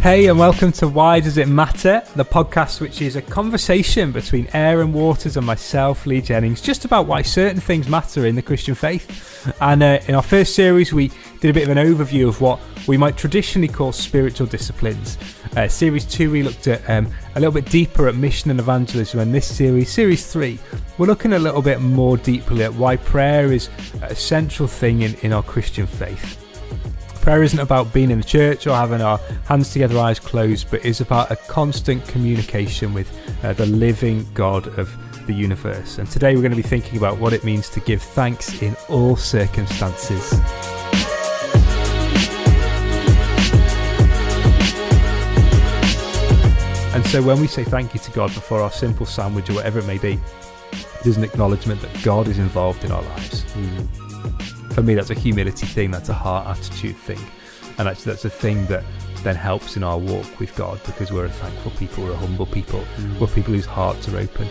Hey, and welcome to Why Does It Matter, the podcast which is a conversation between Aaron Waters and myself, Lee Jennings, just about why certain things matter in the Christian faith. And uh, in our first series, we did a bit of an overview of what we might traditionally call spiritual disciplines. Uh, series two, we looked at um, a little bit deeper at mission and evangelism, and this series, series three, we're looking a little bit more deeply at why prayer is a central thing in, in our Christian faith. Prayer isn't about being in the church or having our hands together, eyes closed, but is about a constant communication with uh, the living God of the universe. And today we're going to be thinking about what it means to give thanks in all circumstances. And so when we say thank you to God before our simple sandwich or whatever it may be, there's an acknowledgement that God is involved in our lives. Mm for me, that's a humility thing, that's a heart attitude thing. And actually, that's a thing that then helps in our walk with God because we're a thankful people, we're a humble people, mm. we're people whose hearts are open.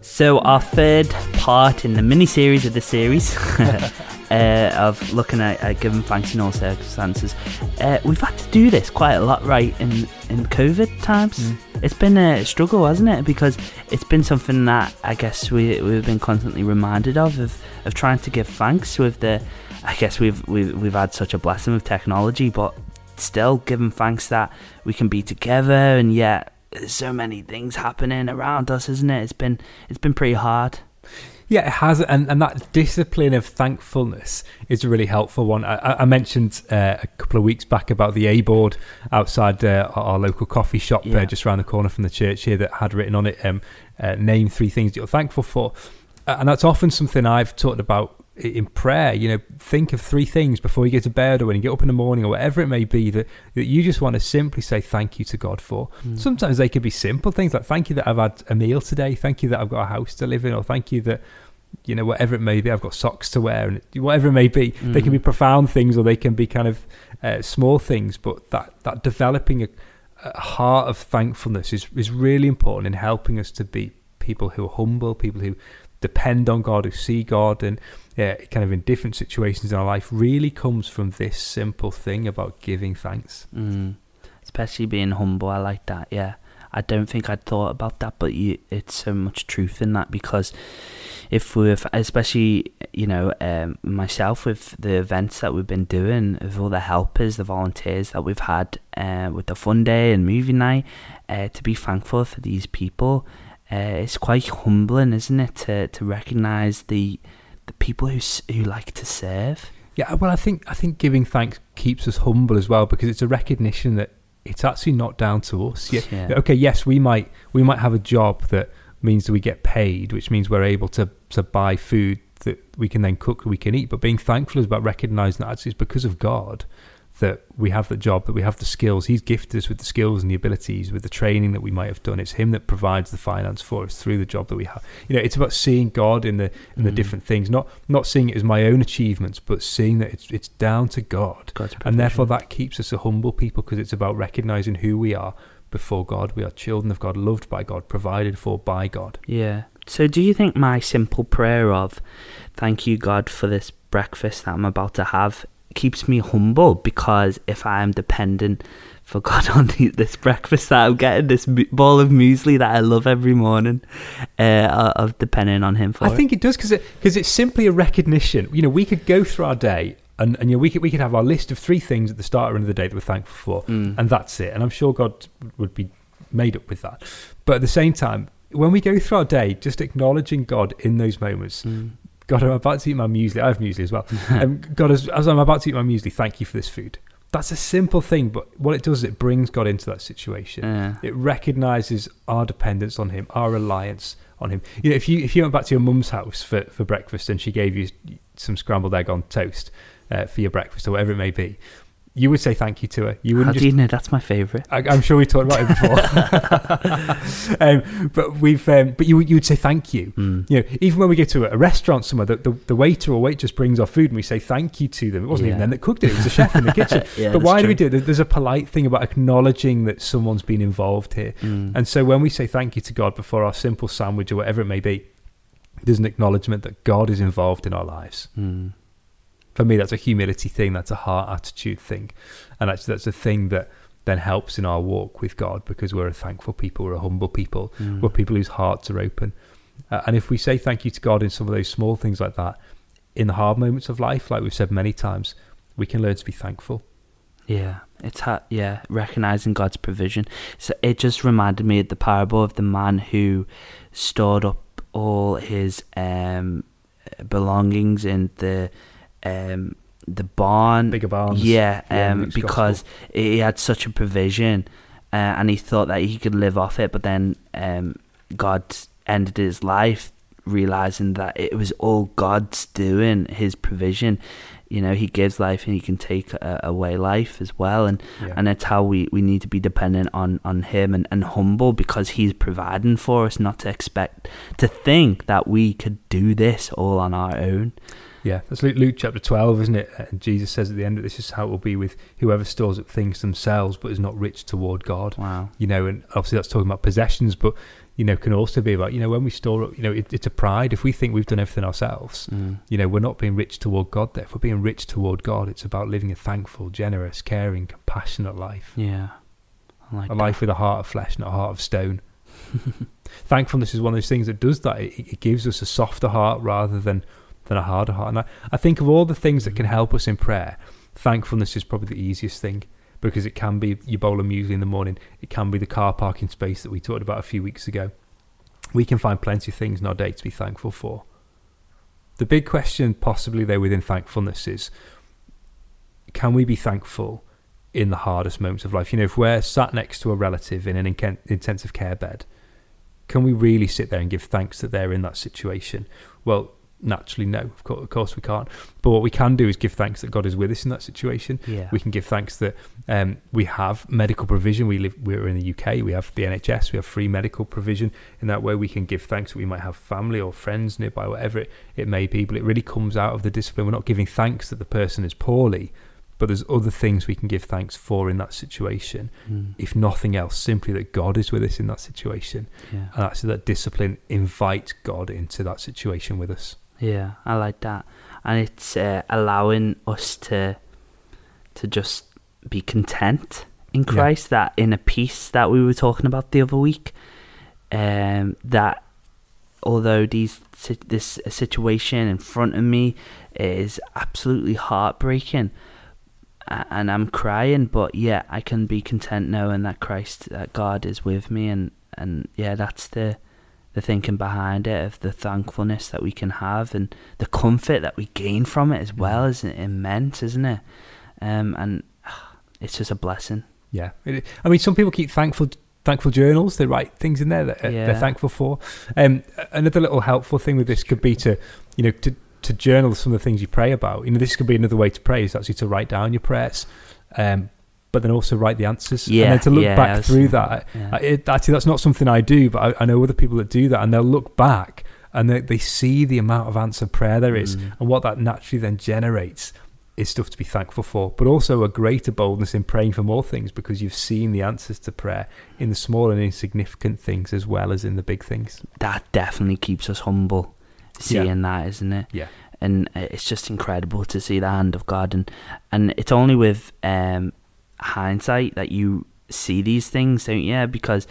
So, our third part in the mini series of the series uh, of looking at, at, giving thanks in all circumstances. Uh, we've had to do this quite a lot, right, in in COVID times. Mm. It's been a struggle, hasn't it? Because it's been something that I guess we we've been constantly reminded of of, of trying to give thanks with the. I guess we've we've we've had such a blessing with technology, but still giving thanks that we can be together and yet there's so many things happening around us, isn't it? It's been it's been pretty hard. Yeah, it has, and, and that discipline of thankfulness is a really helpful one. I, I mentioned uh, a couple of weeks back about the A board outside uh, our local coffee shop, uh, yeah. uh, just around the corner from the church here, that had written on it, um, uh, "Name three things you're thankful for," and that's often something I've talked about in prayer, you know, think of three things before you get to bed or when you get up in the morning or whatever it may be that, that you just want to simply say thank you to God for. Mm. Sometimes they could be simple things like thank you that I've had a meal today, thank you that I've got a house to live in, or thank you that, you know, whatever it may be, I've got socks to wear, and whatever it may be. Mm. They can be hmm. profound things or they can be kind of uh, small things, but that, that developing a, a heart of thankfulness is, is really important in helping us to be people who are humble, people who depend on God, who see God, and yeah, kind of in different situations in our life, really comes from this simple thing about giving thanks. Mm. Especially being humble, I like that. Yeah, I don't think I'd thought about that, but you, it's so much truth in that because if we've, especially you know, um, myself with the events that we've been doing, with all the helpers, the volunteers that we've had uh, with the fun day and movie night, uh, to be thankful for these people uh, it's quite humbling, isn't it, to to recognise the the people who who like to serve. Yeah, well, I think I think giving thanks keeps us humble as well because it's a recognition that it's actually not down to us. Yeah, yeah. Okay. Yes, we might we might have a job that means that we get paid, which means we're able to to buy food that we can then cook, we can eat. But being thankful is about recognizing that actually it's because of God that we have the job, that we have the skills. He's gifted us with the skills and the abilities, with the training that we might have done. It's Him that provides the finance for us through the job that we have. You know, it's about seeing God in the in the mm. different things, not not seeing it as my own achievements, but seeing that it's it's down to God, and therefore that keeps us a humble people because it's about recognizing who we are before God. We are children of God, loved by God, provided for by God. Yeah. So, do you think my simple prayer of "Thank you, God, for this breakfast that I'm about to have" keeps me humble because if I am dependent for God on this breakfast that I'm getting, this bowl of muesli that I love every morning, uh, of depending on Him for. I think it does because because it, it's simply a recognition. You know, we could go through our day. And, and you know, we could we could have our list of three things at the start or end of the day that we're thankful for, mm. and that's it. And I'm sure God would be made up with that. But at the same time, when we go through our day, just acknowledging God in those moments, mm. God, I'm about to eat my muesli. I have muesli as well. um, God, as, as, I'm about to eat my muesli, thank you for this food. That's a simple thing, but what it does is it brings God into that situation. Yeah. It recognizes our dependence on Him, our reliance on Him. You know, if you if you went back to your mum's house for, for breakfast and she gave you some scrambled egg on toast uh, for your breakfast or whatever it may be, you would say thank you to her. You wouldn't do just you know that's my favourite? I, I'm sure we talked about it before, um, but we've. Um, but you you would say thank you. Mm. You know, even when we go to a restaurant somewhere, the, the, the waiter or waitress brings our food and we say thank you to them. It wasn't even them that cooked it; it was the chef in the kitchen. Yeah, but why do we do it? There's a polite thing about acknowledging that someone's been involved here. Mm. And so when we say thank you to God before our simple sandwich or whatever it may be, there's an acknowledgement that God is involved in our lives. Mm. For me, that's a humility thing. That's a heart attitude thing, and actually, that's a thing that then helps in our walk with God because we're a thankful people, we're a humble people, Mm. we're people whose hearts are open. Uh, and if we say thank you to God in some of those small things like that, in the hard moments of life, like we've said many times, we can learn to be thankful. Yeah, it's ha- yeah, recognizing God's provision. So it just reminded me of the parable of the man who stored up all his um, belongings in the um, the barn. Bigger barns. yeah, Yeah, um, because he had such a provision, uh, and he thought that he could live off it. But then um, God ended his life realizing that it was all God's doing, His provision. You know, He gives life and He can take uh, away life as well, and Yeah. and it's how we, we need to be dependent on, on him and, and humble because he's providing for us not to expect to think that we could do this all on our own Yeah, that's Luke, Luke chapter 12, isn't it? And Jesus says at the end of this is how it will be with whoever stores up things themselves but is not rich toward God. wow You know, and obviously that's talking about possessions, but, you know, can also be about, you know, when we store up, you know, it, it's a pride. If we think we've done everything ourselves, mm. you know, we're not being rich toward God there. If we're being rich toward God, it's about living a thankful, generous, caring, compassionate life. yeah like A that. life with a heart of flesh, not a heart of stone. Thankfulness is one of those things that does that. It, it gives us a softer heart rather than, than a harder heart. And I, I think of all the things that can mm. help us in prayer, thankfulness is probably the easiest thing because it can be your bowl of muesli in the morning. It can be the car parking space that we talked about a few weeks ago. We can find plenty of things in our day to be thankful for. The big question, possibly though, within thankfulness is can we be thankful in the hardest moments of life? You know, if we're sat next to a relative in an inken- intensive care bed, can we really sit there and give thanks that they're in that situation? Well, naturally, no. Of course, of course we can't. But what we can do is give thanks that God is with us in that situation. yeah We can give thanks that um, we have medical provision. We live. We're in the UK. We have the NHS. We have free medical provision. In that way, we can give thanks that we might have family or friends nearby, whatever it, it may be. But it really comes out of the discipline. We're not giving thanks that the person is poorly, but there's other things we can give thanks for in that situation. Mm. If nothing else, simply that God is with us in that situation, yeah and actually that discipline invites God into that situation with us. Yeah, I like that, and it's uh, allowing us to to just be content in Yeah. Christ. That inner peace that we were talking about the other week. Um, that although these this situation in front of me is absolutely heartbreaking, and I'm crying, but yeah, I can be content knowing that Christ, that God is with me, and and yeah, that's the the thinking behind it of the thankfulness that we can have and the comfort that we gain from it as well is immense, isn't it? Um, and ah, it's just a blessing. Yeah, I mean, some people keep thankful thankful journals. They write things in there that uh, Yeah. they're thankful for. Um, another little helpful thing with this could be to, you know, to to journal some of the things you pray about. You know, this could be another way to pray is actually to write down your prayers, um, but then also write the answers. Yeah, and then to look yeah, back through that. Yeah. It, actually, that's not something I do, but I, I know other people that do that, and they'll look back and they, they see the amount of answered prayer there is, Mm. and what that naturally then generates is stuff to be thankful for, but also a greater boldness in praying for more things because you've seen the answers to prayer in the small and insignificant things as well as in the big things. that definitely keeps us humble, seeing that, isn't it? Yeah. and uh, it's just incredible to see the hand of God and and it's only with um hindsight that you see these things don't you because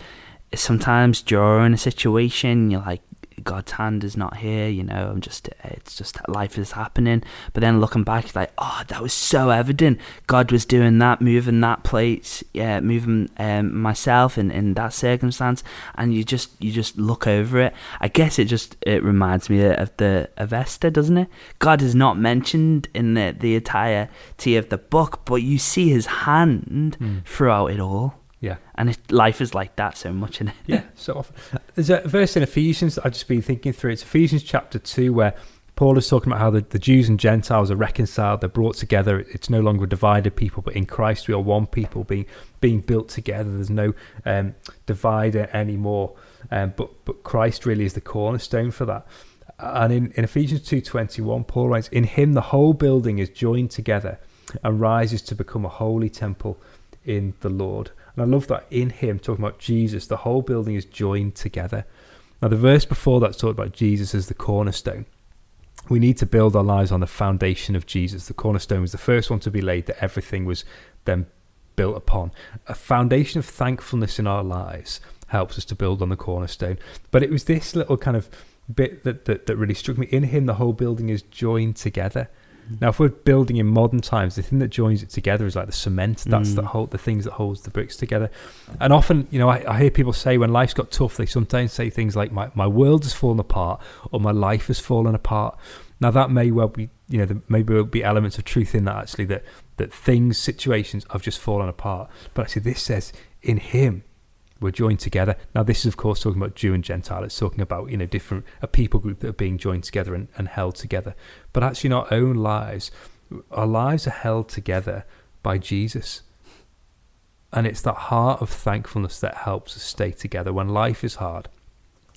sometimes during a situation you're like God's hand is not here you know I'm just it's just life is happening. But then looking back it's like oh that was so evident. God was doing that moving that place yeah moving um, myself in, in that circumstance. And you just you just look over it. I guess it just it reminds me of the of Esther doesn't it? God is not mentioned in the the entirety of the book but you see his hand throughout it all. Yeah. and it, life is like that so much in it? Yeah, so often. There's a verse in Ephesians that I've just been thinking through. It's Ephesians chapter 2 where Paul is talking about how the, the Jews and Gentiles are reconciled, they're brought together. It's no longer divided people, but in Christ we are one people being being built together. There's no um, divider anymore. Um, but but Christ really is the cornerstone for that. And in, in Ephesians 2.21, Paul writes, In him the whole building is joined together and rises to become a holy temple in the Lord. And I love that in him, talking about Jesus, the whole building is joined together. Now, the verse before that talked about Jesus as the cornerstone. We need to build our lives on the foundation of Jesus. The cornerstone was the first one to be laid, that everything was then built upon. A foundation of thankfulness in our lives helps us to build on the cornerstone. But it was this little kind of bit that, that, that really struck me. In him, the whole building is joined together. Now, if we're building in modern times, the thing that joins it together is like the cement. That's mm. the whole, the things that holds the bricks together. And often, you know, I, I, hear people say when life's got tough, they sometimes say things like, "My my world has fallen apart," or "My life has fallen apart." Now, that may well be, you know, there maybe will be elements of truth in that actually that that things, situations have just fallen apart. But actually, this says, "In Him, were joined together. Now, this is of course talking about Jew and Gentile. It's talking about you know different a people group that are being joined together and, and held together. But actually, in our own lives, our lives are held together by Jesus. And it's that heart of thankfulness that helps us stay together when life is hard.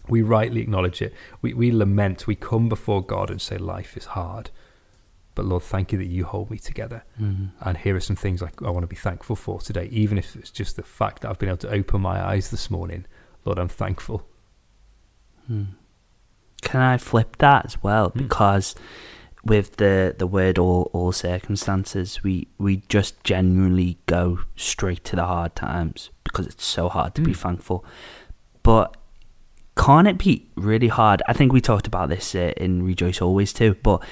We rightly acknowledge it. We, we lament. We come before God and say, Life is hard. But Lord, thank you that you hold me together. Mm-hmm. And here are some things I, I want to be thankful for today, even if it's just the fact that I've been able to open my eyes this morning. Lord, I'm thankful. Hmm. Can I flip that as well? Hmm. Because with the, the word all, all circumstances, we, we just genuinely go straight to the hard times because it's so hard to be hmm. thankful. But can't it be really hard? I think we talked about this uh, in Rejoice Always too, but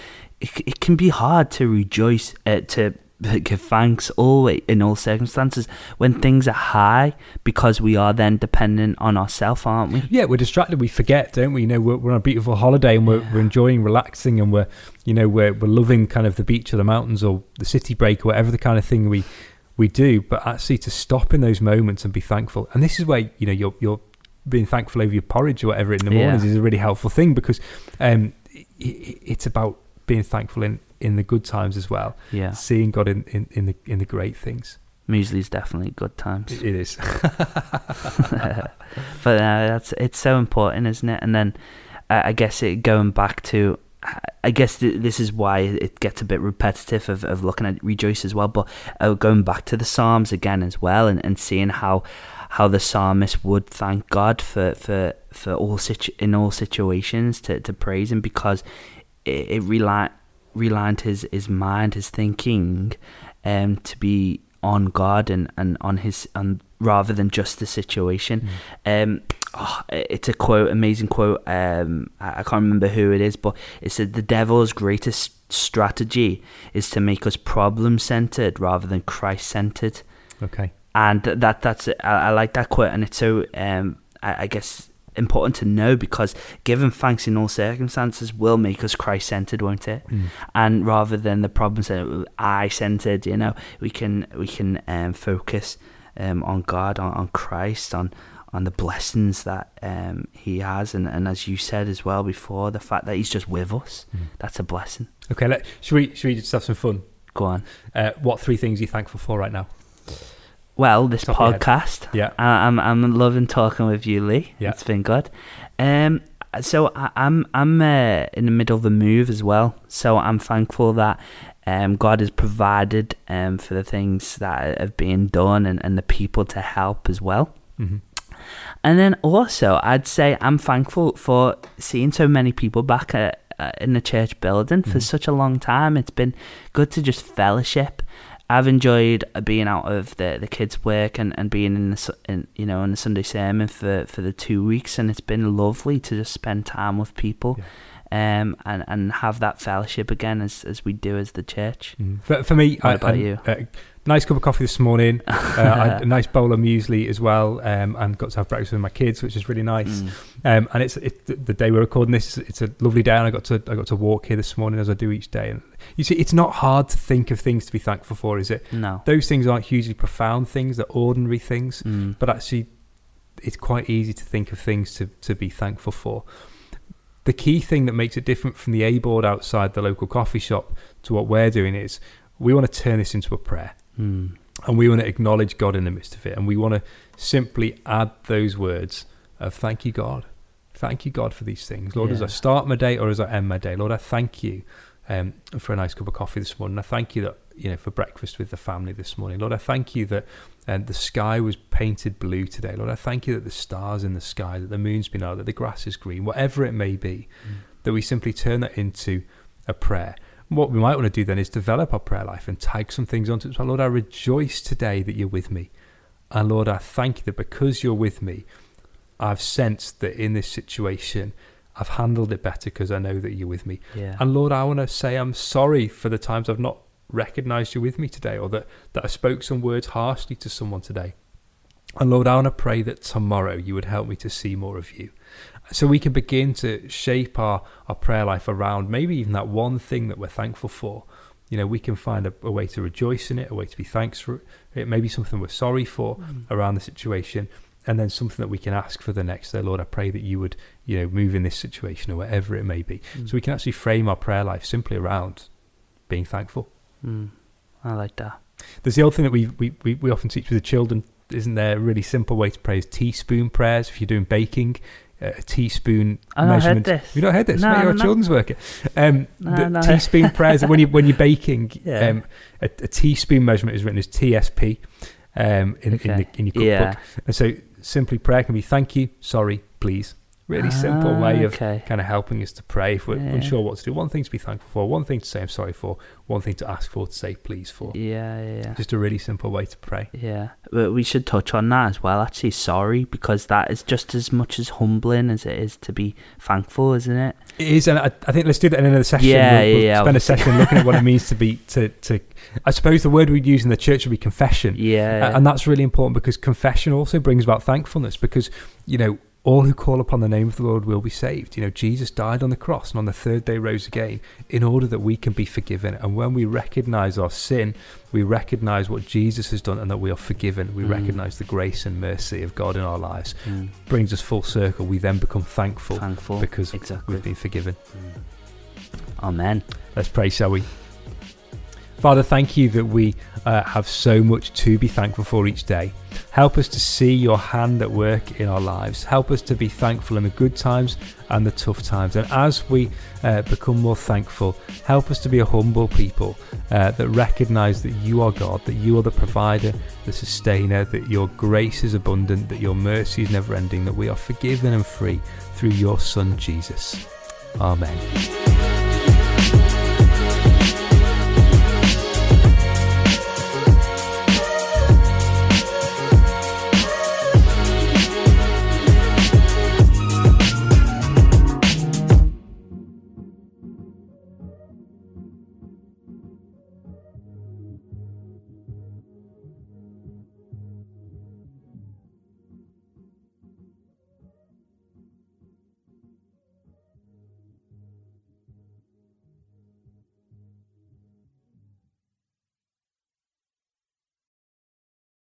it, it can be hard to rejoice, uh, to give thanks always in all circumstances when things are high because we are then dependent on ourselves, aren't we? Yeah, we're distracted. We forget, don't we? You know, we're, we're on a beautiful holiday and we're, yeah. we're enjoying relaxing and we're, you know, we're, we're loving kind of the beach or the mountains or the city break or whatever the kind of thing we we do. But actually, to stop in those moments and be thankful, and this is where you know you're you're being thankful over your porridge or whatever in the mornings yeah. is a really helpful thing because um, it, it's about being thankful in, in the good times as well. Yeah. Seeing God in, in, in the in the great things. is definitely good times. It is. but uh, that's it's so important, isn't it? And then uh, I guess it going back to I guess th- this is why it gets a bit repetitive of, of looking at rejoice as well, but uh, going back to the Psalms again as well, and, and seeing how how the psalmist would thank God for for for all situ- in all situations to to praise Him because it, it relied reliant his his mind, his thinking, um, to be on God and, and on his on rather than just the situation. Mm. Um, oh, it's a quote, amazing quote. Um, I, I can't remember who it is, but it said the devil's greatest strategy is to make us problem centered rather than Christ centered. Okay, and that that's I, I, like that quote, and it's so um, I, I guess important to know because giving thanks in all circumstances will make us Christ centered, won't it? Mm. And rather than the problems that I centered, you know, we can we can um, focus um, on God, on, on Christ, on on the blessings that um, He has, and, and as you said as well before, the fact that He's just with us, mm. that's a blessing. Okay, let, should we should we just have some fun? Go on. Uh, what three things are you thankful for right now? Well, this Top podcast. Yeah, I, am I'm, I'm loving talking with you, Lee. Yeah, it's been good. Um, so I, am I'm, I'm uh, in the middle of a move as well. So I'm thankful that um, God has provided um, for the things that have been done and, and the people to help as well. Mm-hmm. And then also, I'd say I'm thankful for seeing so many people back at, uh, in the church building for mm-hmm. such a long time. It's been good to just fellowship I've enjoyed being out of the, the kids' work and, and being in the in, you know in the Sunday sermon for, for the two weeks, and it's been lovely to just spend time with people. Yeah. Um, and, and have that fellowship again as, as we do as the church. Mm. For, for me, what I, about I, you? Uh, nice cup of coffee this morning. Uh, a nice bowl of muesli as well, um, and got to have breakfast with my kids, which is really nice. Mm. Um, and it's it, the day we're recording this. It's a lovely day, and I got to I got to walk here this morning as I do each day. And you see, it's not hard to think of things to be thankful for, is it? No, those things aren't hugely profound things; they're ordinary things. Mm. But actually, it's quite easy to think of things to to be thankful for. the key thing that makes it different from the A board outside the local coffee shop to what we're doing is we want to turn this into a prayer. Mm. And we want to acknowledge God in the midst of it. And we want to simply add those words of thank you, God. Thank you, God, for these things. Lord, Yeah. as I start my day or as I end my day, Lord, I thank you um, for a nice cup of coffee this morning. I thank you that, you know, for breakfast with the family this morning. Lord, I thank you that um, the sky was painted blue today. Lord, I thank you that the stars in the sky, that the moon's been out, that the grass is green, whatever it may be, that we simply turn that into a prayer. What we might want to do then is develop our prayer life and tag some things onto it. So, Lord, I rejoice today that you're with me. And Lord, I thank you that because you're with me, I've sensed that in this situation, I've handled it better because I know that you're with me. Yeah. And Lord, I want to say I'm sorry for the times I've not recognized you with me today or that, that I spoke some words harshly to someone today. And Lord, I want to pray that tomorrow you would help me to see more of you. So we can begin to shape our, our prayer life around maybe even that one thing that we're thankful for. You know, we can find a, a way to rejoice in it, a way to be thanks for it, maybe something we're sorry for around the situation, and then something that we can ask for the next day. Lord, I pray that you would, you know, move in this situation or whatever it may be. Mm. So we can actually frame our prayer life simply around being thankful. Mm. I like that. There's the old thing that we, we, we, we often teach with the children, isn't there? A really simple way to pray is teaspoon prayers. If you're doing baking, uh, a teaspoon I've heard measurement. this. Have you not heard this? No, Mate, you're a children's worker. Um, No, the no. teaspoon prayers, when, you, when you're baking, Yeah. um, a, a teaspoon measurement is written as TSP um, in, in, the, in your cookbook. Yeah. And so simply prayer can be thank you, sorry, please. Really simple Ah, way of okay. kind of helping us to pray if we're Yeah. unsure what to do. One thing to be thankful for, one thing to say I'm sorry for, one thing to ask for, to say please for. Yeah, yeah, yeah. Just a really simple way to pray. Yeah, but we should touch on that as well. Actually, sorry because that is just as much as humbling as it is to be thankful, isn't it? It is, and I, I think let's do that in another session. Yeah, we'll, yeah, we'll yeah, spend a session looking at what it means to be to to. I suppose the word we'd use in the church would be confession. Yeah, And that's really important because confession also brings about thankfulness because, you know, all who call upon the name of the Lord will be saved. You know, Jesus died on the cross and on the third day rose again in order that we can be forgiven. And when we recognize our sin, we recognize what Jesus has done and that we are forgiven. We Mm. recognize the grace and mercy of God in our lives. Mm, Brings us full circle. We then become thankful thankful because exactly. we've been forgiven. Mm. Amen. Let's pray, shall we? Father, thank you that we uh, have so much to be thankful for each day. Help us to see your hand at work in our lives. Help us to be thankful in the good times and the tough times. And as we uh, become more thankful, help us to be a humble people uh, that recognize that you are God, that you are the provider, the sustainer, that your grace is abundant, that your mercy is never ending, that we are forgiven and free through your Son, Jesus. Amen.